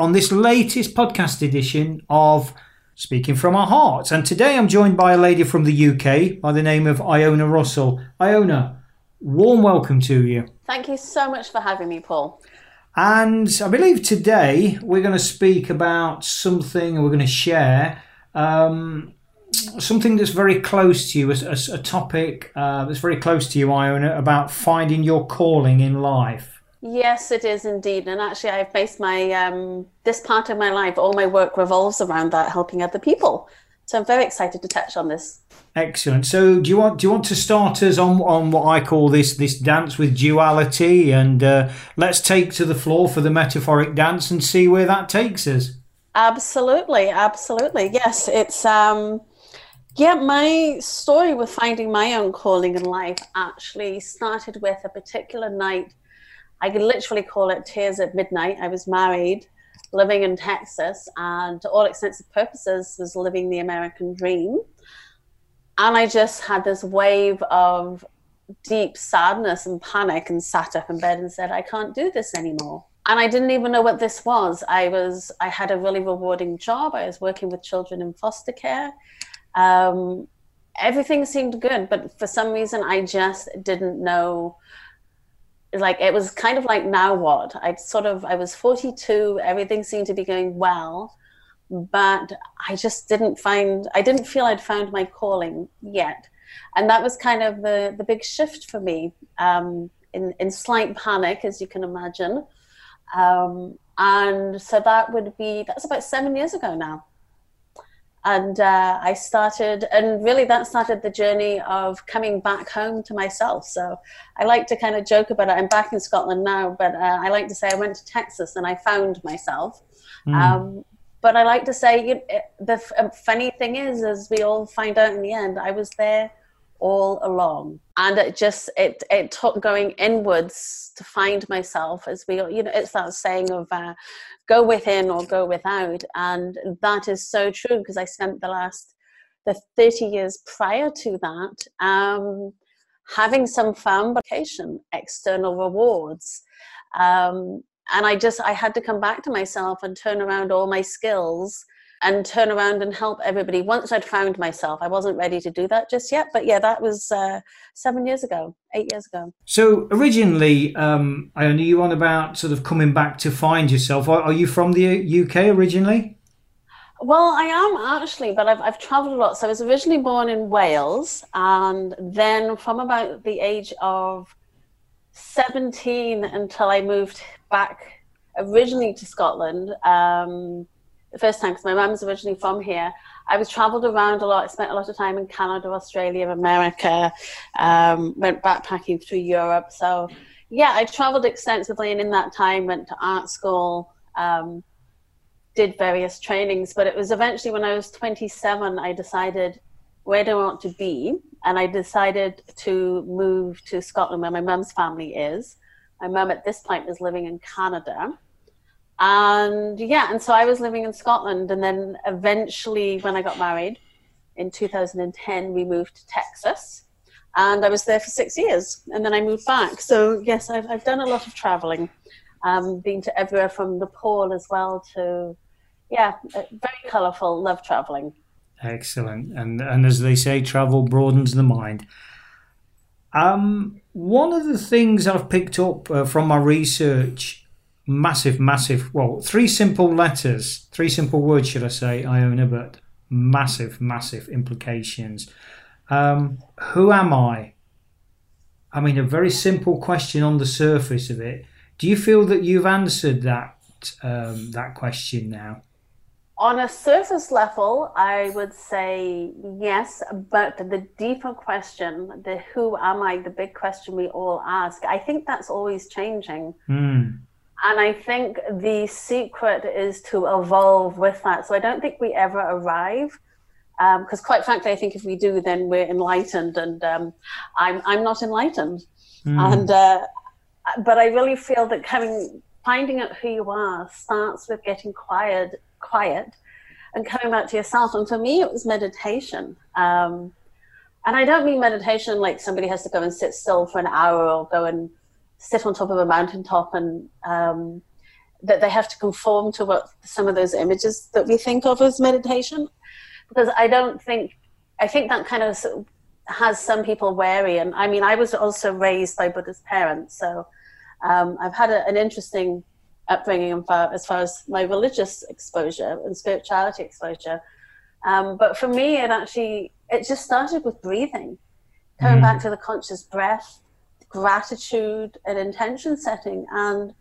on this latest podcast edition of Speaking from Our Hearts. And today I'm joined by a lady from the UK by the name of Iona Russell. Iona, warm welcome to you. Thank you so much for having me, Paul. And I believe today we're going to speak about something we're going to share um, something that's very close to you, a, a, a topic uh, that's very close to you, Iona, about finding your calling in life. Yes, it is indeed. And actually, I've based my um, this part of my life, all my work revolves around that, helping other people. So I'm very excited to touch on this. Excellent. So, do you want do you want to start us on on what I call this this dance with duality, and uh, let's take to the floor for the metaphoric dance and see where that takes us. Absolutely, absolutely. Yes, it's um, yeah. My story with finding my own calling in life actually started with a particular night I could literally call it tears at midnight. I was married, living in Texas, and to all extents and purposes was living the American dream. And I just had this wave of deep sadness and panic and sat up in bed and said, I can't do this anymore. And I didn't even know what this was. I was I had a really rewarding job. I was working with children in foster care. Um, everything seemed good, but for some reason I just didn't know like it was kind of like now what? I sort of i was 42 everything seemed to be going well but i just didn't find i didn't feel i'd found my calling yet. And that was kind of the the big shift for me um, in in slight panic as you can imagine. Um, and so that would be that's about seven years ago now and uh, I started, and really that started the journey of coming back home to myself. So I like to kind of joke about it. I'm back in Scotland now, but uh, I like to say I went to Texas and I found myself. Mm. Um, but I like to say you, it, the f- um, funny thing is, as we all find out in the end, I was there all along. And it just it it took going inwards to find myself as we you know it's that saying of uh, go within or go without. And that is so true because i spent the last the 30 years prior to that um, having some fun external rewards. Um, and i just i had to come back to myself and turn around all my skills and turn around and help everybody once I'd found myself. I wasn't ready to do that just yet, but yeah, that was uh, seven years ago, eight years ago. So originally, um, I knew you on about sort of coming back to find yourself. Are, are you from the UK originally? Well, I am actually, but I've, I've traveled a lot. So I was originally born in Wales, and then from about the age of 17 until I moved back originally to Scotland. Um, the first time because my mum's originally from here. I was traveled around a lot. I spent a lot of time in Canada, Australia, America. Um, went backpacking through Europe. So yeah, I traveled extensively, and in that time went to art school. Um, did various trainings, but it was eventually when I was 27, I decided where do I want to be, and I decided to move to Scotland, where my mum's family is. My mum at this point was living in Canada and yeah, and so I was living in Scotland, and then eventually, when I got married in 2010, we moved to Texas, and I was there for six years, and then I moved back. So yes, I've I've done a lot of traveling, um, been to everywhere from Nepal as well to, yeah, uh, very colourful. Love traveling. Excellent, and and as they say, travel broadens the mind. Um, one of the things I've picked up uh, from my research massive, massive, well, three simple letters, three simple words, should I say, Iona, but massive, massive implications. Um, who am I? I mean, a very simple question on the surface of it. Do you feel that you've answered that um, that question now? on a surface level, I would say yes, but the deeper question, the who am I, the big question we all ask, I think that's always changing. Mm. And I think the secret is to evolve with that. So I don't think we ever arrive. Because um, quite frankly, I think if we do, then we're enlightened, and um, I'm I'm not enlightened. Mm. And uh, but I really feel that coming finding out who you are starts with getting quiet quiet and coming back to yourself. And for me, it was meditation. Um, and I don't mean meditation like somebody has to go and sit still for an hour or go and sit on top of a mountaintop and um, that they have to conform to what some of those images that we think of as meditation. Because I don't think, I think that kind of has some people wary. And I mean, I was also raised by Buddhist parents. So um, I've had a, an interesting upbringing as far, as far as my religious exposure and spirituality exposure. Um, but for me, it actually it just started with breathing, coming mm. back to the conscious breath, gratitude, and intention setting. And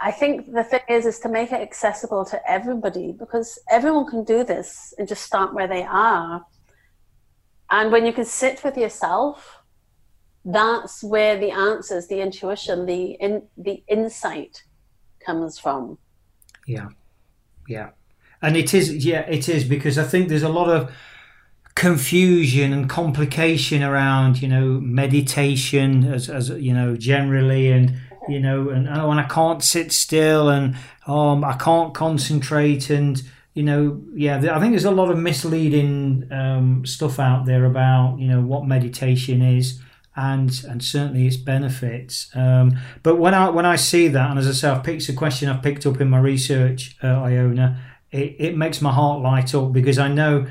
I think the thing is, is to make it accessible to everybody because everyone can do this and just start where they are. And when you can sit with yourself, that's where the answers, the intuition, the in, the insight comes from. Yeah, yeah, and it is. Yeah, it is because I think there's a lot of confusion and complication around you know meditation as, as you know generally and you know and oh and I can't sit still and um I can't concentrate and you know yeah I think there's a lot of misleading um, stuff out there about you know what meditation is and and certainly its benefits. Um, but when I when I see that, and as I say, I've picked a question I've picked up in my research, uh, Iona, it, it makes my heart light up because I know,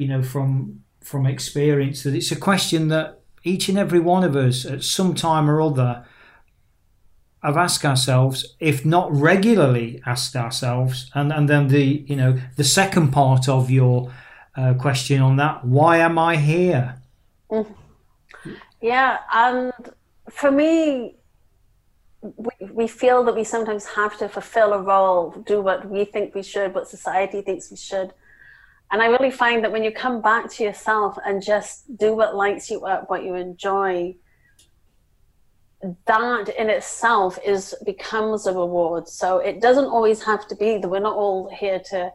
you know, from from experience that it's a question that each and every one of us at some time or other have asked ourselves, if not regularly asked ourselves, and, and then the you know the second part of your uh, question on that, why am I here? Mm-hmm. Yeah, and for me, we, we feel that we sometimes have to fulfill a role, do what we think we should, what society thinks we should. And I really find that when you come back to yourself and just do what lights you up, what you enjoy, that in itself is becomes a reward. So it doesn't always have to be that we're not all here to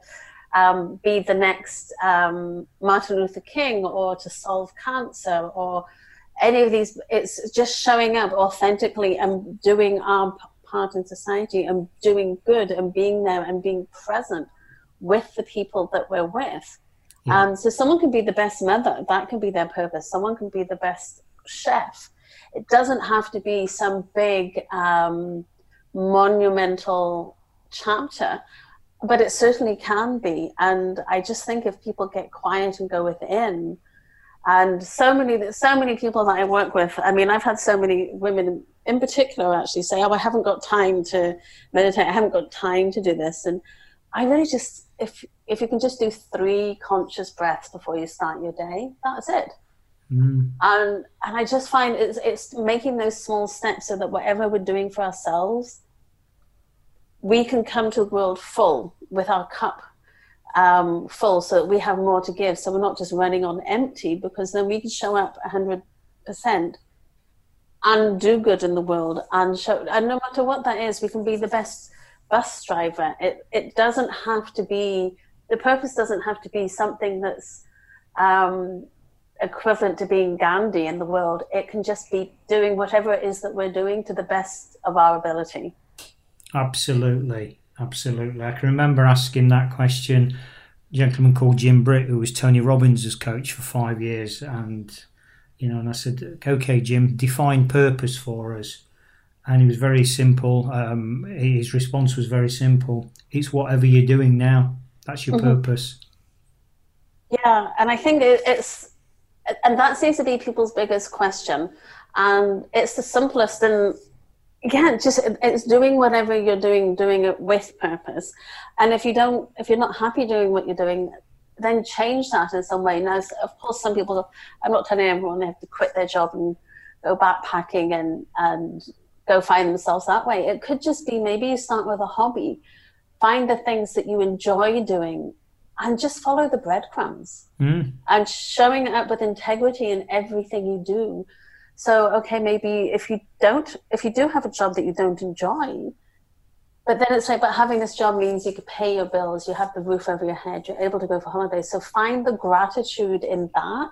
um, be the next um, Martin Luther King or to solve cancer or any of these, it's just showing up authentically and doing our part in society and doing good and being there and being present with the people that we're with. Yeah. Um, so someone can be the best mother, that can be their purpose. Someone can be the best chef. It doesn't have to be some big um, monumental chapter, but it certainly can be. And I just think if people get quiet and go within, and so many so many people that i work with i mean i've had so many women in particular actually say oh i haven't got time to meditate i haven't got time to do this and i really just if if you can just do three conscious breaths before you start your day that's it mm. and and i just find it's it's making those small steps so that whatever we're doing for ourselves we can come to the world full with our cup um, full so that we have more to give. So we're not just running on empty because then we can show up 100% and do good in the world and show, and no matter what that is, we can be the best bus driver. It, it doesn't have to be, the purpose doesn't have to be something that's um, equivalent to being Gandhi in the world. It can just be doing whatever it is that we're doing to the best of our ability. Absolutely. Absolutely. I can remember asking that question. A gentleman called Jim Britt, who was Tony Robbins' coach for five years, and you know, and I said, "Okay, Jim, define purpose for us." And he was very simple. Um, his response was very simple. It's whatever you're doing now. That's your mm-hmm. purpose. Yeah, and I think it's, and that seems to be people's biggest question, and it's the simplest and yeah just it's doing whatever you're doing doing it with purpose and if you don't if you're not happy doing what you're doing then change that in some way now of course some people i'm not telling everyone they have to quit their job and go backpacking and and go find themselves that way it could just be maybe you start with a hobby find the things that you enjoy doing and just follow the breadcrumbs Mm. and showing up with integrity in everything you do. So, okay, maybe if you don't, if you do have a job that you don't enjoy, but then it's like, but having this job means you can pay your bills, you have the roof over your head, you're able to go for holidays. So find the gratitude in that.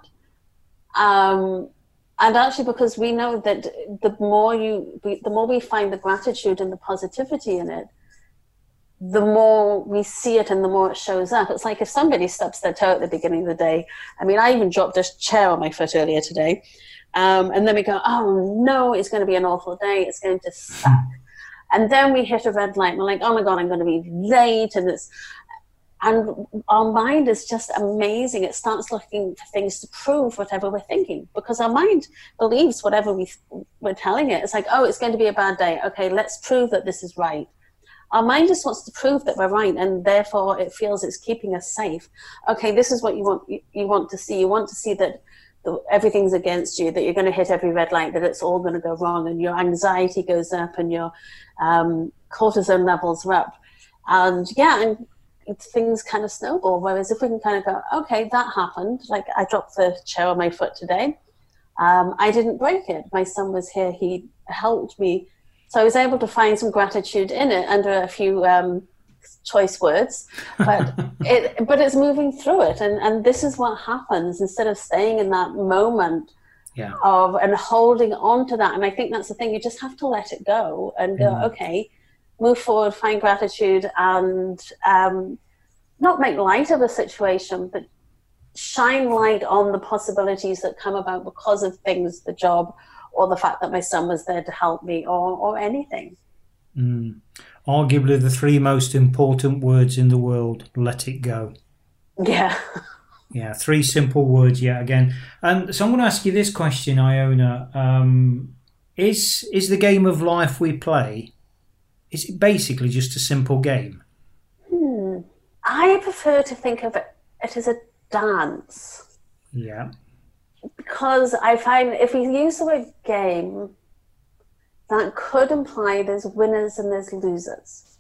Um, and actually, because we know that the more you, the more we find the gratitude and the positivity in it, the more we see it and the more it shows up. It's like if somebody stubs their toe at the beginning of the day. I mean, I even dropped a chair on my foot earlier today. Um, and then we go, oh no, it's going to be an awful day. It's going to suck. And then we hit a red light. And we're like, oh my God, I'm going to be late. And it's, and our mind is just amazing. It starts looking for things to prove whatever we're thinking because our mind believes whatever we, we're telling it. It's like, oh, it's going to be a bad day. Okay, let's prove that this is right. Our mind just wants to prove that we're right, and therefore it feels it's keeping us safe. Okay, this is what you want. You, you want to see. You want to see that the, everything's against you. That you're going to hit every red light. That it's all going to go wrong, and your anxiety goes up, and your um, cortisone levels are up. And yeah, and things kind of snowball. Whereas if we can kind of go, okay, that happened. Like I dropped the chair on my foot today. Um, I didn't break it. My son was here. He helped me. So I was able to find some gratitude in it under a few um, choice words, but it, but it's moving through it, and and this is what happens instead of staying in that moment Yeah. of and holding on to that. And I think that's the thing. You just have to let it go and go, Mm. okay, move forward, find gratitude, and um, not make light of a situation, but shine light on the possibilities that come about because of things, the job, or the fact that my son was there to help me, or or anything. Mm. Arguably the three most important words in the world let it go. Yeah. Yeah, three simple words yet again. And so I'm going to ask you this question, Iona. Um, is is the game of life we play? Is it basically just a simple game? Hmm. I prefer to think of it, as a dance. Yeah. because I find if we use the word game, that could imply there's winners and there's losers.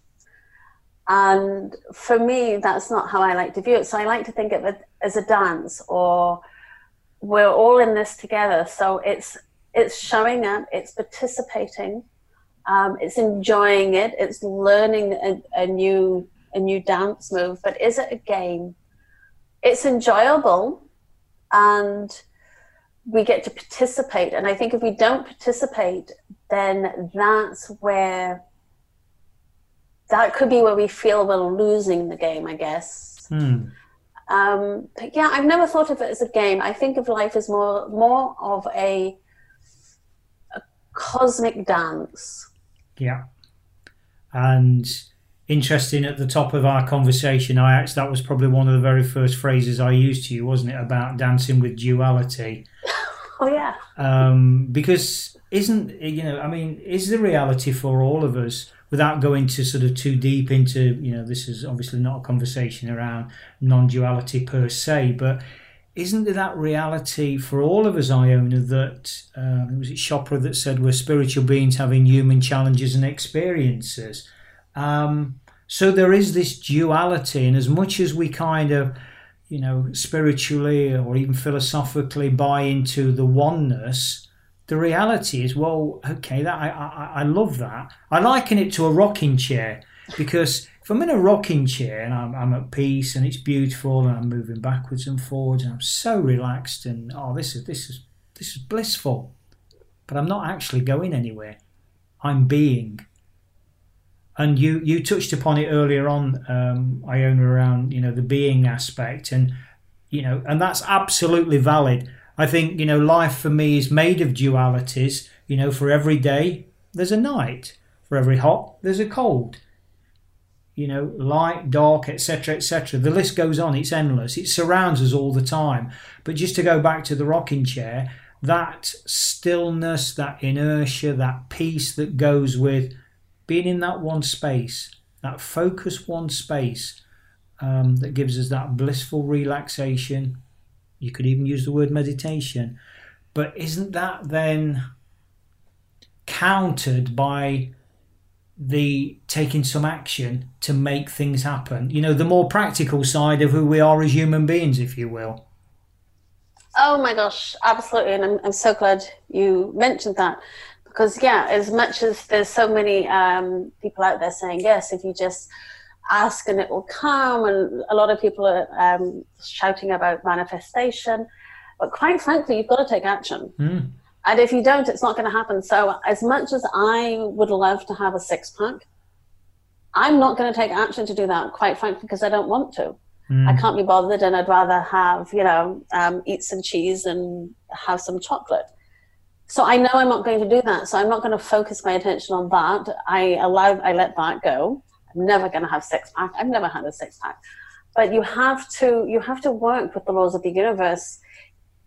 And for me, that's not how I like to view it. So I like to think of it as a dance, or we're all in this together. So it's it's showing up, it's participating, um, it's enjoying it, it's learning a, a new a new dance move. But is it a game? It's enjoyable, and we get to participate. And I think if we don't participate, then that's where that could be where we feel we're losing the game, I guess. Hmm. Um, but yeah, I've never thought of it as a game. I think of life as more more of a, a cosmic dance. Yeah. And interesting at the top of our conversation, I actually that was probably one of the very first phrases I used to you, wasn't it, about dancing with duality? Oh yeah, um, because isn't you know I mean is the reality for all of us without going to sort of too deep into you know this is obviously not a conversation around non-duality per se but isn't there that reality for all of us Iona that um, was it Chopra that said we're spiritual beings having human challenges and experiences um, so there is this duality and as much as we kind of you know, spiritually or even philosophically buy into the oneness, the reality is, well, okay, that I, I, I love that. I liken it to a rocking chair because if I'm in a rocking chair and I'm, I'm at peace and it's beautiful and I'm moving backwards and forwards and I'm so relaxed and oh, this is this is this is blissful, but I'm not actually going anywhere. I'm being. And you you touched upon it earlier on um, Iona around you know the being aspect and you know and that's absolutely valid. I think you know life for me is made of dualities. You know for every day there's a night. For every hot there's a cold you know light dark etc etc the list goes on it's endless it surrounds us all the time but just to go back to the rocking chair that stillness that inertia that peace that goes with being in that one space, that focus one space um, that gives us that blissful relaxation. You could even use the word meditation. But isn't that then countered by the taking some action to make things happen. You know, the more practical side of who we are as human beings, if you will. Oh my gosh, absolutely. And I'm, I'm so glad you mentioned that because, yeah, as much as there's so many um, people out there saying, yes, if you just ask and it will come, and a lot of people are um, shouting about manifestation. But quite frankly, you've got to take action. Mm. And if you don't, it's not going to happen. So, as much as I would love to have a six pack, I'm not going to take action to do that, quite frankly, because I don't want to. Mm. I can't be bothered, and I'd rather have, you know, um, eat some cheese and have some chocolate. So I know I'm not going to do that. So I'm not going to focus my attention on that. I allow, I let that go. I'm never going to have six pack. I've never had a six pack. But you have to, you have to work with the laws of the universe.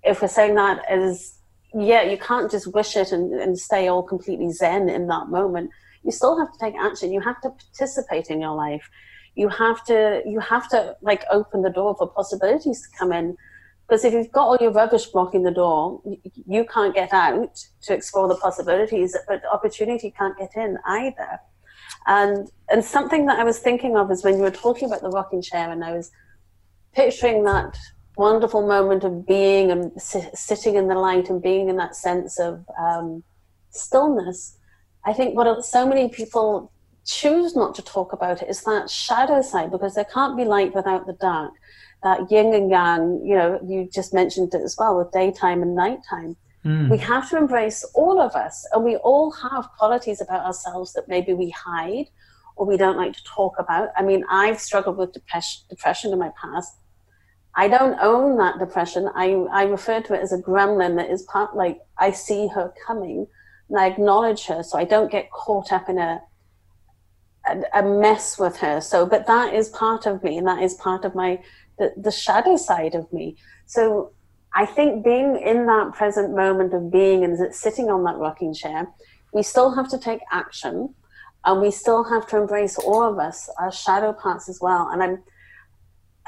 If we're saying that is yeah, you can't just wish it and, and stay all completely zen in that moment. You still have to take action. You have to participate in your life. You have to you have to like open the door for possibilities to come in. Because if you've got all your rubbish blocking the door, you can't get out to explore the possibilities, but opportunity can't get in either. And and something that I was thinking of is when you were talking about the rocking chair, and I was picturing that wonderful moment of being and sitting in the light and being in that sense of um, stillness. I think what so many people choose not to talk about it is that shadow side because there can't be light without the dark. That yin and yang, you know, you just mentioned it as well with daytime and nighttime. Mm. We have to embrace all of us, and we all have qualities about ourselves that maybe we hide or we don't like to talk about. I mean, I've struggled with depression, depression in my past I don't own that depression. I, I refer to it as a gremlin that is part like I see her coming and I acknowledge her so I don't get caught up in a, a, a mess with her. So, but that is part of me and that is part of my, the, the shadow side of me. So I think being in that present moment of being and sitting on that rocking chair, we still have to take action and we still have to embrace all of us, our shadow parts as well. And I'm,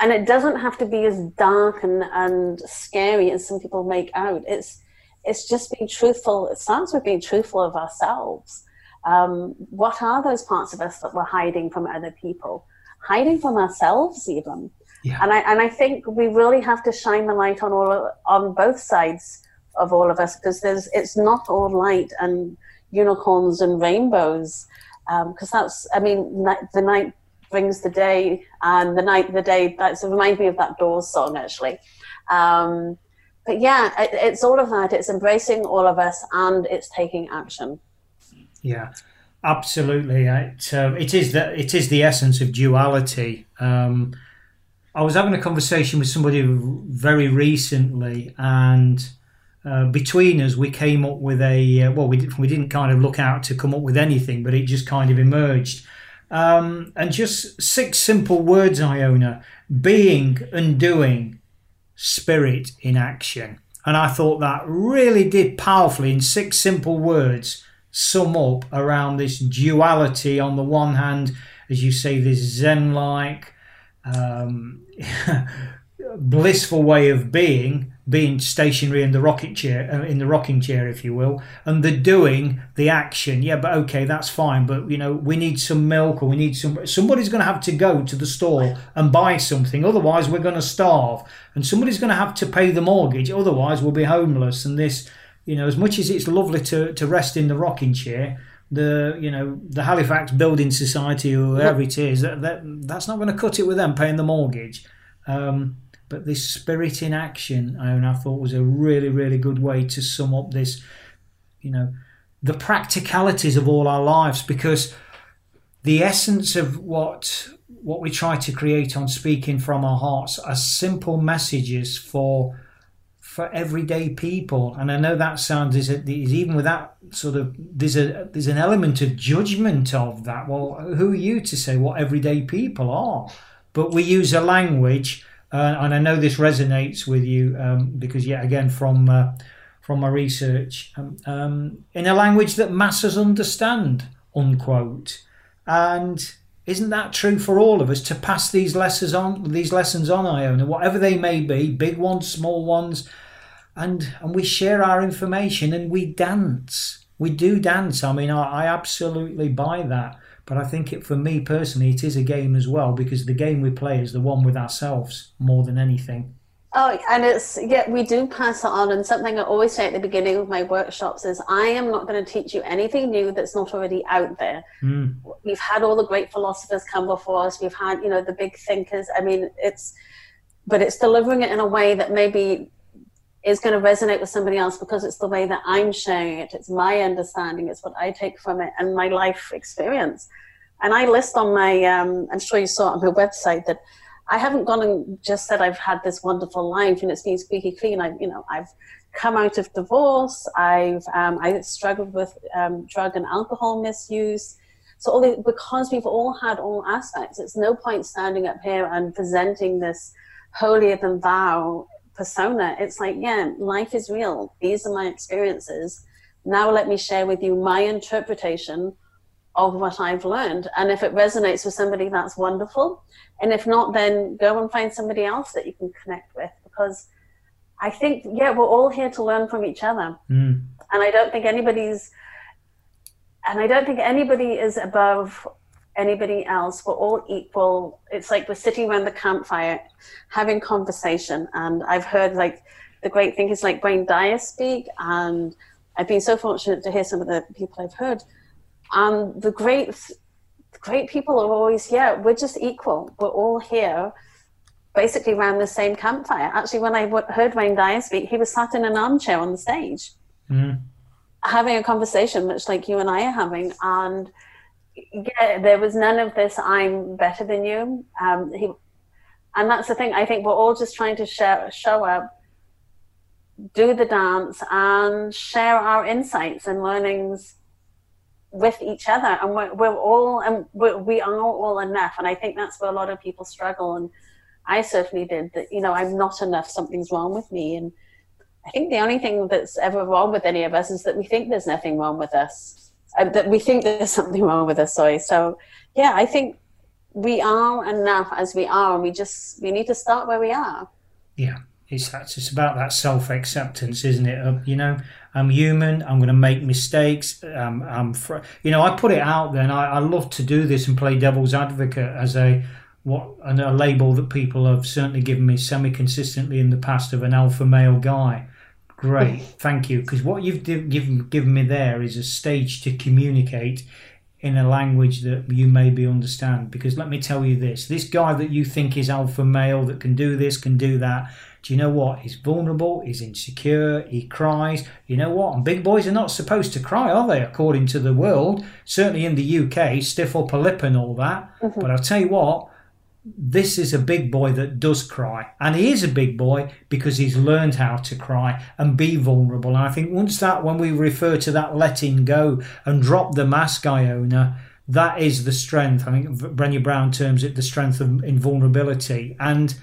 and it doesn't have to be as dark and, and scary as some people make out. It's it's just being truthful. It starts with being truthful of ourselves. Um, what are those parts of us that we're hiding from other people, hiding from ourselves even? Yeah. And I and I think we really have to shine the light on all on both sides of all of us because there's it's not all light and unicorns and rainbows because um, that's I mean the night brings the day and the night the day that's reminds me of that doors song actually. Um, but yeah it, it's all of that. It's embracing all of us and it's taking action. Yeah absolutely. It, uh, it is the it is the essence of duality. Um, i was having a conversation with somebody very recently and uh, between us, we came up with a uh, well, we, we didn't kind of look out to come up with anything, but it just kind of emerged. Um, and just six simple words, Iona being and doing, spirit in action. And I thought that really did powerfully, in six simple words, sum up around this duality on the one hand, as you say, this Zen like, um, blissful way of being, being stationary in the rocket chair, uh, in the rocking chair, if you will, and the doing, the action. Yeah, but okay, that's fine. But you know, we need some milk, or we need some. Somebody's going to have to go to the store and buy something. Otherwise, we're going to starve, and somebody's going to have to pay the mortgage. Otherwise, we'll be homeless. And this, you know, as much as it's lovely to to rest in the rocking chair. The you know the Halifax Building Society or whoever it is that, that that's not going to cut it with them paying the mortgage. Um, but this spirit in action, I mean I thought was a really, really good way to sum up this, you know, the practicalities of all our lives because the essence of what what we try to create on speaking from our hearts are simple messages for for everyday people. And i know that sounds is, is even with that sort of there's a there's an element of judgment of that. Well who are you to say what everyday people are? But we use a language uh, and I know this resonates with you um, because, yet again, from uh, from my research, um, um, in a language that masses understand, unquote. And isn't that true for all of us to pass these lessons on? These lessons on, Iona, whatever they may be, big ones, small ones, and and we share our information and we dance. We do dance. I mean, I, I absolutely buy that. But I think it, for me personally, it is a game as well because the game we play is the one with ourselves more than anything. Oh, and it's yeah, we do pass it on. And something I always say at the beginning of my workshops is, I am not going to teach you anything new that's not already out there. Mm. We've had all the great philosophers come before us. We've had, you know, the big thinkers. I mean, it's, but it's delivering it in a way that maybe is going to resonate with somebody else because it's the way that I'm sharing it. It's my understanding. It's what I take from it and my life experience. And I list on my, um, I'm sure you saw on my website that I haven't gone and just said I've had this wonderful life and it's been squeaky clean. I, you know, I've come out of divorce. I've, um, I struggled with um, drug and alcohol misuse. So all the, because we've all had all aspects, it's no point standing up here and presenting this holier than thou persona. It's like, yeah, life is real. These are my experiences. Now let me share with you my interpretation of what I've learned. And if it resonates with somebody, that's wonderful. And if not, then go and find somebody else that you can connect with because I think, yeah, we're all here to learn from each other. Mm. And I don't think anybody's, and I don't think anybody is above anybody else. We're all equal. It's like we're sitting around the campfire having conversation. And I've heard like the great thing is like Wayne Dyer speak. And I've been so fortunate to hear some of the people I've heard. And the great, the great people are always, yeah, we're just equal. We're all here basically around the same campfire. Actually, when I heard Wayne Dyer speak, he was sat in an armchair on the stage. Mm. Having a conversation, much like you and I are having, and yeah, there was none of this. I'm better than you. Um, he, and that's the thing. I think we're all just trying to show, show up, do the dance, and share our insights and learnings with each other. And we're, we're all, and we're, we are all enough. And I think that's where a lot of people struggle. And I certainly did. That you know, I'm not enough. Something's wrong with me. And I think the only thing that's ever wrong with any of us is that we think there's nothing wrong with us that we think there's something wrong with us. So, yeah, I think we are enough as we are, and we just we need to start where we are. Yeah, it's it's about that self acceptance, isn't it? Uh, you know, I'm human. I'm going to make mistakes. Um, I'm, fr- you know, I put it out there, and I, I love to do this and play devil's advocate as a what and a label that people have certainly given me semi consistently in the past of an alpha male guy. Great, thank you. Because what you've given given me there is a stage to communicate in a language that you maybe understand. Because let me tell you this: this guy that you think is alpha male that can do this, can do that. Do you know what? He's vulnerable. He's insecure. He cries. You know what? And big boys are not supposed to cry, are they? According to the world, certainly in the UK, stiff upper lip and all that. Mm-hmm. But I'll tell you what this is a big boy that does cry. And he is a big boy because he's learned how to cry and be vulnerable. And I think once that, when we refer to that letting go and drop the mask, Iona, that is the strength. I think Brené Brown terms it the strength of invulnerability. And,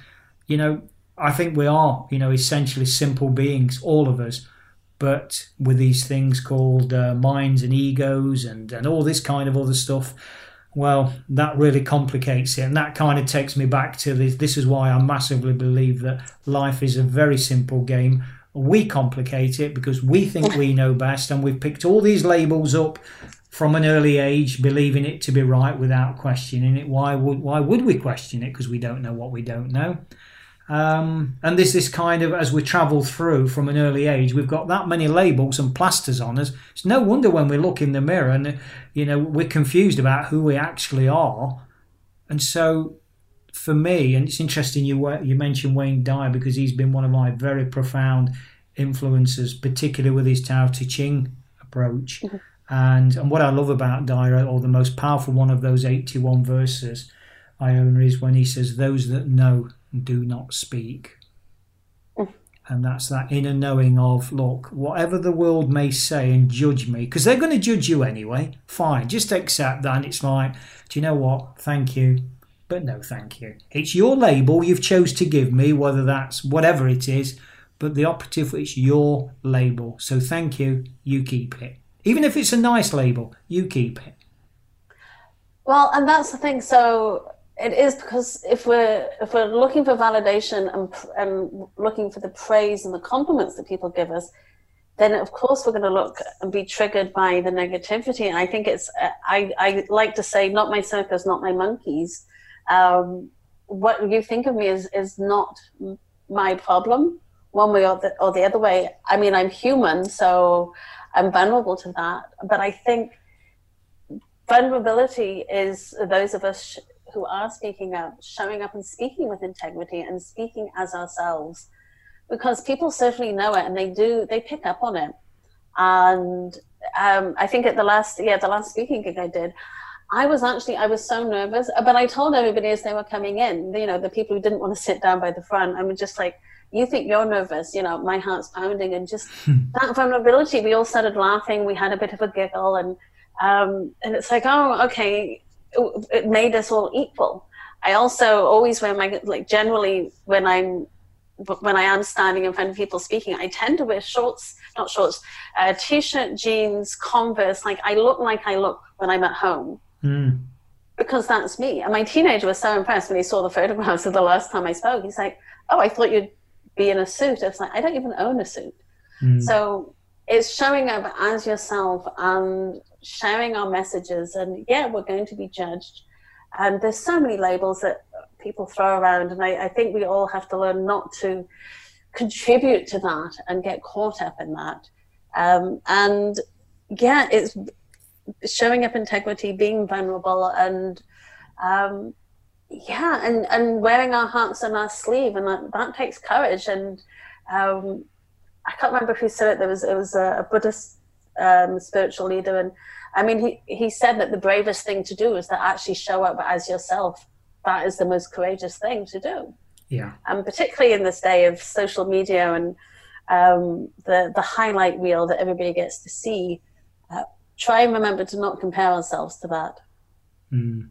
you know, I think we are, you know, essentially simple beings, all of us. But with these things called uh, minds and egos and, and all this kind of other stuff, well, that really complicates it. And that kind of takes me back to this. This is why I massively believe that life is a very simple game. We complicate it because we think we know best, and we've picked all these labels up from an early age, believing it to be right without questioning it. Why would why would we question it? Because we don't know what we don't know. Um, and this this kind of, as we travel through from an early age, we've got that many labels and plasters on us. It's no wonder when we look in the mirror and, you know, we're confused about who we actually are. And so for me, and it's interesting you you mentioned Wayne Dyer because he's been one of my very profound influences, particularly with his Tao Te Ching approach. Mm-hmm. And and what I love about Dyer, or the most powerful one of those 81 verses, Iona, is when he says, Those that know do not speak. Mm. And that's that inner knowing of, look, whatever the world may say and judge me, because they're going to judge you anyway, fine, just accept that. And it's like, do you know what? Thank you, but no thank you. It's your label you've chose to give me, whether that's whatever it is, but the operative, it's your label. So thank you, you keep it. Even if it's a nice label, you keep it. Well, and that's the thing. So it is because if we're if we're looking for validation and and looking for the praise and the compliments that people give us, then of course we're going to look and be triggered by the negativity. And I think it's, I, I like to say, not my circus, not my monkeys. Um, what you think of me is, is not my problem, one way or the, or the other way. I mean, I'm human, so I'm vulnerable to that. But I think vulnerability is those of us who are speaking up, showing up and speaking with integrity and speaking as ourselves because people certainly know it and they do they pick up on it and um, i think at the last yeah the last speaking gig i did i was actually i was so nervous but i told everybody as they were coming in you know the people who didn't want to sit down by the front i was just like you think you're nervous you know my heart's pounding and just hmm. that vulnerability we all started laughing we had a bit of a giggle and um, and it's like oh okay it, it made us all equal i also always wear my like generally when i'm when I am standing in front of people speaking, I tend to wear shorts, not shorts, uh, t-shirt, jeans, Converse. Like I look like I look when I'm at home. Mm. Because that's me. And my teenager was so impressed when he saw the photographs of the last time I spoke. He's like, "Oh, I thought you'd be in a suit." I was like, "I don't even own a suit." Mm. So it's showing up as yourself and sharing our messages. And yeah, we're going to be judged. And there's so many labels that people throw around. And I, I think we all have to learn not to contribute to that and get caught up in that. Um, and yeah, it's showing up integrity, being vulnerable, and um, yeah, and, and wearing our hearts on our sleeve, and that, that takes courage. And um, I can't remember who said it. There was it was a, a Buddhist um, spiritual leader, and I mean, he he said that the bravest thing to do is to actually show up as yourself that is the most courageous thing to do. Yeah. And particularly in this day of social media and um, the the highlight reel that everybody gets to see, uh, try and remember to not compare ourselves to that. Mm.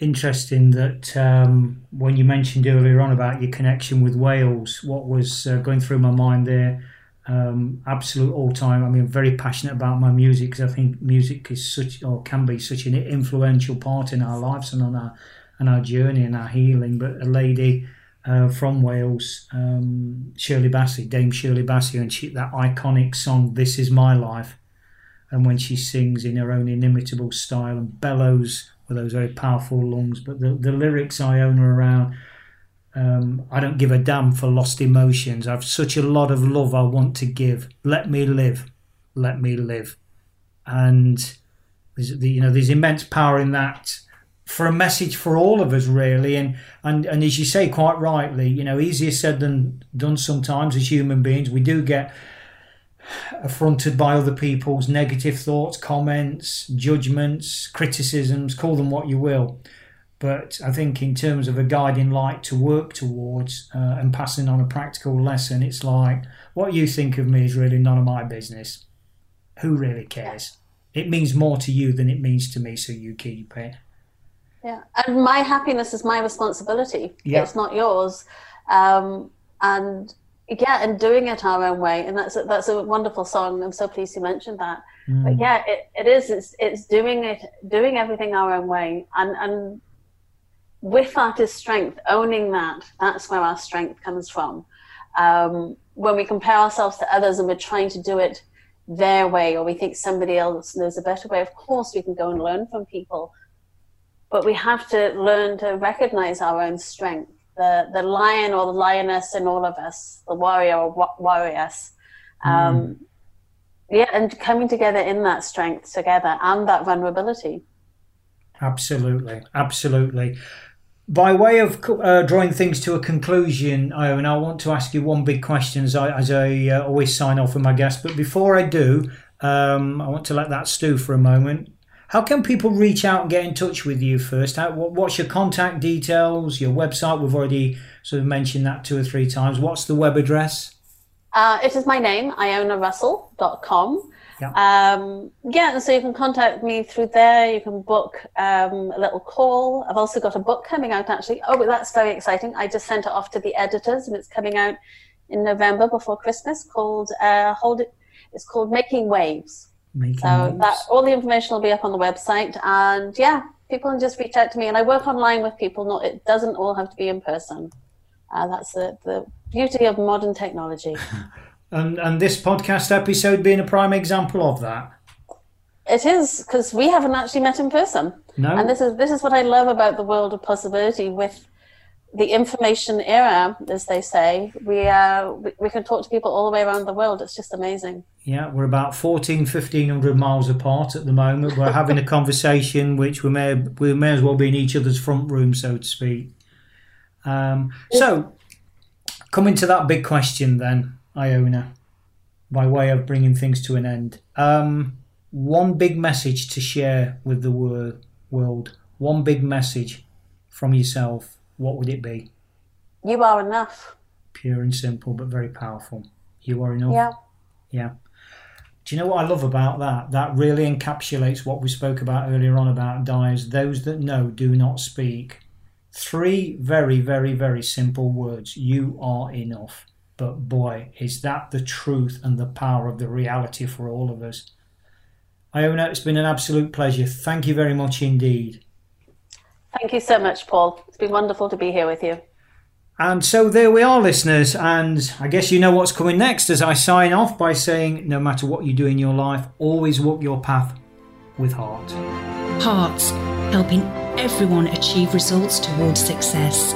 Interesting that um, when you mentioned earlier on about your connection with Wales, what was uh, going through my mind there um, absolute all time. I mean, very passionate about my music because I think music is such or can be such an influential part in our lives and on our and our journey and our healing. But a lady uh, from Wales, um, Shirley Bassey, Dame Shirley Bassey, and she, that iconic song "This Is My Life," and when she sings in her own inimitable style and bellows with those very powerful lungs, but the, the lyrics Iona around um, I don't give a damn for lost emotions. I've such a lot of love I want to give. Let me live. Let me live. And there's, you know, there's immense power in that for a message for all of us, really. And, and, and as you say quite rightly, you know, easier said than done sometimes as human beings. We do get affronted by other people's negative thoughts, comments, judgments, criticisms, call them what you will. But I think in terms of a guiding light to work towards uh, and passing on a practical lesson, it's like what you think of me is really none of my business. Who really cares? It means more to you than it means to me, so you keep it. Yeah, and my happiness is my responsibility. Yeah. It's not yours. Um, and yeah, and doing it our own way, and that's a, that's a wonderful song. I'm so pleased you mentioned that. Mm. But yeah, it, it is. It's it's doing it, doing everything our own way, and and with that is strength, owning that, that's where our strength comes from. Um, when we compare ourselves to others and we're trying to do it their way, or we think somebody else knows a better way, of course we can go and learn from people. But we have to learn to recognize our own strength, the, the lion or the lioness in all of us, the warrior or warrioress. Um, mm. Yeah, and coming together in that strength together and that vulnerability. Absolutely, absolutely by way of uh, drawing things to a conclusion, Iona, I want to ask you one big question as I, as I uh, always sign off with my guests. But before I do, um, I want to let that stew for a moment. How can people reach out and get in touch with you first? How, what's your contact details, your website? We've already sort of mentioned that two or three times. What's the web address? Uh, it is my name, ionarussell.com. Yeah. Um, yeah, so you can contact me through there. You can book um, a little call. I've also got a book coming out actually. Oh, that's very exciting. I just sent it off to the editors and it's coming out in November before Christmas called uh, Hold It. It's called Making Waves. Making so waves. that all the information will be up on the website and yeah, people can just reach out to me and I work online with people. Not it doesn't all have to be in person. Uh, that's the, the beauty of modern technology. And and this podcast episode being a prime example of that. It is because we haven't actually met in person. No. And this is this is what I love about the world of possibility with the information era, as they say. We uh we, we can talk to people all the way around the world. It's just amazing. Yeah, we're about 14, 1500 miles apart at the moment. We're having a conversation which we may we may as well be in each other's front room, so to speak. Um, so, coming to that big question then, Iona, by way of bringing things to an end. Um, one big message to share with the wor- world. One big message from yourself. What would it be? You are enough. Pure and simple, but very powerful. You are enough. Yeah. Yeah. Do you know what I love about that? That really encapsulates what we spoke about earlier on about dyers. Those that know do not speak. Three very, very, very simple words. You are enough. But boy, is that the truth and the power of the reality for all of us. Iona, it's been an absolute pleasure. Thank you very much indeed. Thank you so much, Paul. It's been wonderful to be here with you. And so there we are, listeners. And I guess you know what's coming next as I sign off by saying no matter what you do in your life, always walk your path with heart. Hearts, helping everyone achieve results towards success.